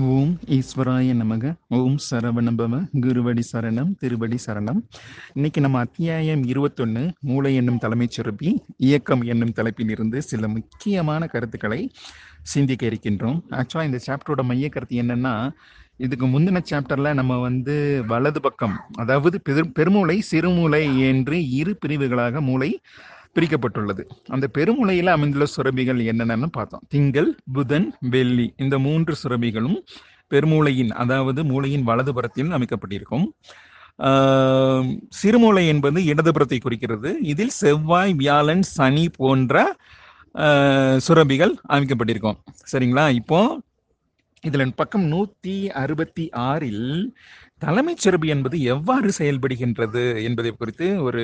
ஓம் ஈஸ்வராய நமக ஓம் சரவணபவ குருவடி சரணம் திருவடி சரணம். இன்னைக்கு நம்ம அத்தியாயம் இருபத்தொன்னு மூளை என்னும் தலைமைச் சுரப்பி இயக்கம் என்னும் தலைப்பில் இருந்து சில முக்கியமான கருத்துக்களை சிந்திக்க இருக்கின்றோம். ஆக்சுவலாக இந்த சாப்டரோட மைய கருத்து என்னன்னா இதுக்கு முந்தின சாப்டர்ல நம்ம வந்து வலது பக்கம் அதாவது பெரு- பெருமூளை சிறுமூளை என்று இரு பிரிவுகளாக மூளை பிரிக்கப்பட்டுள்ளது. அந்த பெருமுளையில அமைந்துள்ள சுரபிகள் என்னென்னு பார்த்தோம். திங்கள் புதன் வெள்ளி இந்த மூன்று சுரபிகளும் பெருமூளையின் அதாவது மூளையின் வலதுபுறத்தில் அமைக்கப்பட்டிருக்கும். சிறுமூளை என்பது இடதுபுறத்தை குறிக்கிறது. இதில் செவ்வாய் வியாழன் சனி போன்ற சுரபிகள் அமைக்கப்பட்டிருக்கும். சரிங்களா? இப்போ இதுல பக்கம் நூத்தி அறுபத்தி ஆறில் தலைமைச் சிறப்பு என்பது எவ்வாறு செயல்படுகின்றது என்பதை குறித்து ஒரு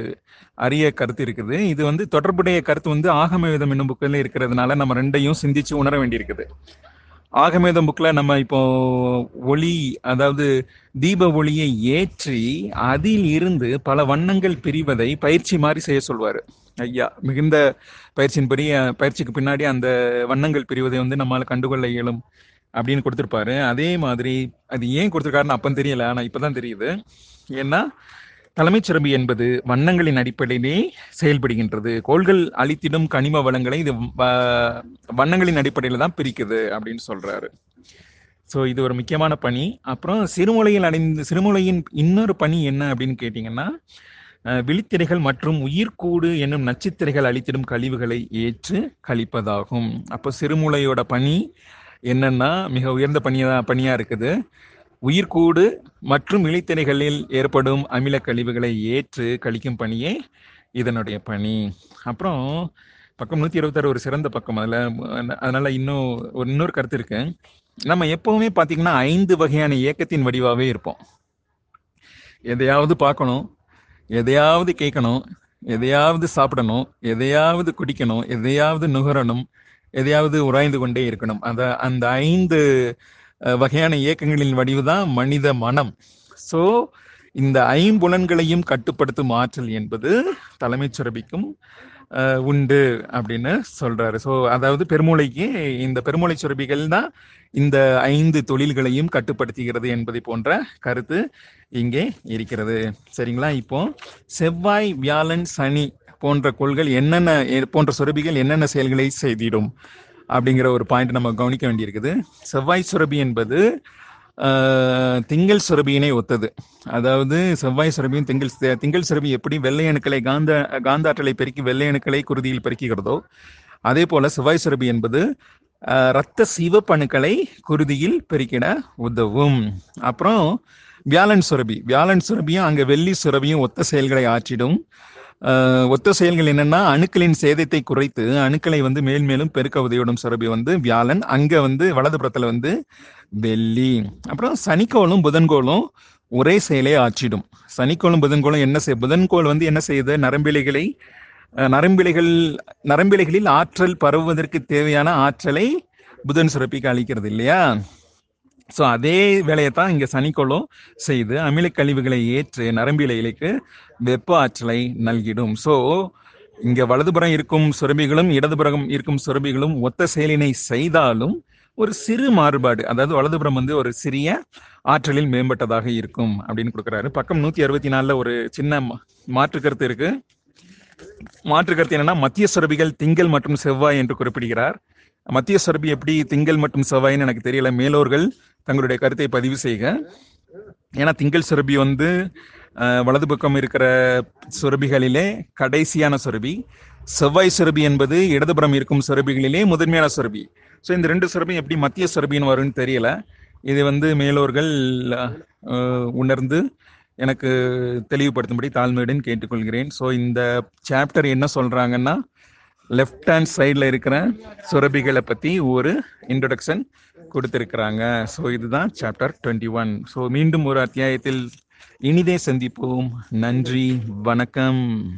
அரிய கருத்து இருக்குது. இது வந்து தொடர்புடைய கருத்து வந்து ஆகமேதம் என்னும் புக்கில் இருக்கிறதுனால நம்ம ரெண்டையும் சிந்திச்சு உணர வேண்டியிருக்குது. ஆகமேதம் புக்கில் நம்ம இப்போ ஒளி அதாவது தீப ஒளியை ஏற்றி அதில் இருந்து பல வண்ணங்கள் பிரிவதை பயிற்சி மாதிரி செய்ய சொல்வார். ஐயா மிகுந்த பயிற்சியின்படி பயிற்சிக்கு பின்னாடி அந்த வண்ணங்கள் பிரிவதை வந்து நம்மால் கண்டுகொள்ள இயலும். அப்படின்னு கொடுத்துருப்பாரு. அதே மாதிரி அது ஏன் கொடுத்துருக்காருன்னு அப்பம் தெரியல ஆனால் இப்போதான் தெரியுது. ஏன்னா தலைமைச் சிறப்பு என்பது வண்ணங்களின் அடிப்படையிலே செயல்படுகின்றது. கோள்கள் அளித்திடும் கனிம வளங்களை இது வ- வண்ணங்களின் அடிப்படையில தான் பிரிக்குது அப்படின்னு சொல்றாரு. ஸோ இது ஒரு முக்கியமான பணி. அப்புறம் சிறுமுலையில் அடைந்து சிறுமுலையின் இன்னொரு பணி என்ன அப்படின்னு கேட்டிங்கன்னா விழித்திரைகள் மற்றும் உயிர்க்கூடு என்னும் நச்சுத்திரைகள் அளித்திடும் கழிவுகளை ஏற்று கழிப்பதாகும். அப்போ சிறுமூளையோட பணி என்னன்னா மிக உயர்ந்த பணியா பணியா இருக்குது. உயிர்க்கூடு மற்றும் விழித்திரைகளில் ஏற்படும் அமில கழிவுகளை ஏற்று கழிக்கும் பணியே இதனுடைய பணி. அப்புறம் பக்கம் நூத்தி இருபத்தாறு ஒரு சிறந்த பக்கம். அதுல அதனால இன்னும் ஒரு இன்னொரு கருத்து இருக்கு. நம்ம எப்பவுமே பாத்தீங்கன்னா ஐந்து வகையான இயக்கத்தின் வடிவாவே இருப்போம். எதையாவது பார்க்கணும் எதையாவது கேட்கணும் எதையாவது சாப்பிடணும் எதையாவது குடிக்கணும் எதையாவது நுகரணும் எதையாவது உராய்ந்து கொண்டே இருக்கணும். அந்த அந்த ஐந்து வகையான இயக்கங்களின் வடிவுதான் மனித மனம். ஸோ இந்த ஐம்புலன்களையும் கட்டுப்படுத்தும் ஆற்றல் என்பது தலைமைச் சுரபிக்கும் உண்டு அப்படின்னு சொல்றாரு. ஸோ அதாவது பெருமூளைக்கு இந்த பெருமூளை சுரபிகள் தான் இந்த ஐந்து தொழில்களையும் கட்டுப்படுத்துகிறது என்பதை போன்ற கருத்து இங்கே இருக்கிறது. சரிங்களா? இப்போ செவ்வாய் வியாழன் சனி போன்ற கோள்கள் என்னென்ன எ- போன்ற சுரபிகள் என்னென்ன செயல்களை செய்திடும் அப்படிங்கிற ஒரு பாயிண்ட் நம்ம கவனிக்க வேண்டியிருக்குது. செவ்வாய் சுரபி என்பது திங்கள் சுரபியினை ஒத்தது. அதாவது செவ்வாய் சுரபியும் திங்கள் திங்கள் சுரபி எப்படி வெள்ளை அணுக்களை காந்த காந்தாற்றலை பெருக்கி வெள்ளை அணுக்களை குருதியில் பெருக்குகிறதோ அதே போல செவ்வாய் சுரபி என்பது இரத்த சிவப்பணுக்களை குருதியில் பெருக்கிட உதவும். அப்புறம் வியாழன் சுரபி. வியாழன் சுரபியும் அங்கே வெள்ளி சுரபியும் ஒத்த செயல்களை ஆற்றிடும். ஒத்த செயல்கள் என்னன்னா அணுக்களின் சேதத்தை குறைத்து அணுக்களை வந்து மேல் மேலும் பெருக்க உதவியோடும் சுரபி வந்து வியாழன் அங்க வந்து வலதுபுறத்துல வந்து வெள்ளி. அப்புறம் சனிக்கோளும் புதன்கோளும் ஒரே செயலை ஆற்றிடும். சனிக்கோளும் புதன்கோளும் என்ன செய் புதன்கோள் வந்து என்ன செய்யுது? நரம்பிலைகளை நரம்பிலைகள் நரம்பிலைகளில் ஆற்றல் பரவுவதற்கு தேவையான ஆற்றலை புதன் சுரப்பிக்கு அளிக்கிறது இல்லையா? ஸோ அதே வேலையை தான் இங்கே சனிக்கோளும் செய்து அமிலக் கழிவுகளை ஏற்று நரம்பிலைகளுக்கு வெப்ப ஆற்றலை நல்கிடும். ஸோ இங்கே வலதுபுறம் இருக்கும் சுரபிகளும் இடதுபுறம் இருக்கும் சுரபிகளும் ஒத்த செயலினை செய்தாலும் ஒரு சிறு மாறுபாடு அதாவது வலதுபுறம் வந்து ஒரு சிறிய ஆற்றலில் மேம்பட்டதாக இருக்கும் அப்படின்னு கொடுக்குறாரு. பக்கம் நூத்தி அறுபத்தி நாலுல ஒரு சின்ன மா- மாற்று கருத்து இருக்கு. மாற்று கருத்து என்னன்னா மத்திய சுரபிகள் திங்கள் மற்றும் செவ்வாய் என்று குறிப்பிடுகிறார். மத்திய சுரபி எப்படி திங்கள் மற்றும் செவ்வாய்ன்னு எனக்கு தெரியல. மேலோர்கள் தங்களுடைய கருத்தை பதிவு செய்க. ஏன்னா திங்கள் சுரபி வந்து வலது பக்கம் இருக்கிற சுரபிகளிலே கடைசியான சுரபி. செவ்வாய் சுரபி என்பது இடதுபுறம் இருக்கும் சுரபிகளிலே முதன்மையான சுரபி. ஸோ இந்த ரெண்டு சுரபியும் எப்படி மத்திய சுரபின்னு வரும்னு தெரியல. இது வந்து மேலோர்கள் உணர்ந்து எனக்கு தெளிவுபடுத்தும்படி தாழ்மையுடன் கேட்டுக்கொள்கிறேன். ஸோ இந்த சாப்டர் என்ன சொல்றாங்கன்னா லெஃப்ட் ஹேண்ட் சைடில் இருக்கிற சுரபிகளை பற்றி ஒரு இன்ட்ரொடக்ஷன் கொடுத்துருக்குறாங்க. ஸோ இதுதான் சாப்டர் டுவெண்ட்டி ஒன் ஸோ மீண்டும் ஒரு அத்தியாயத்தில் இனிதே சந்திப்போம். நன்றி வணக்கம்.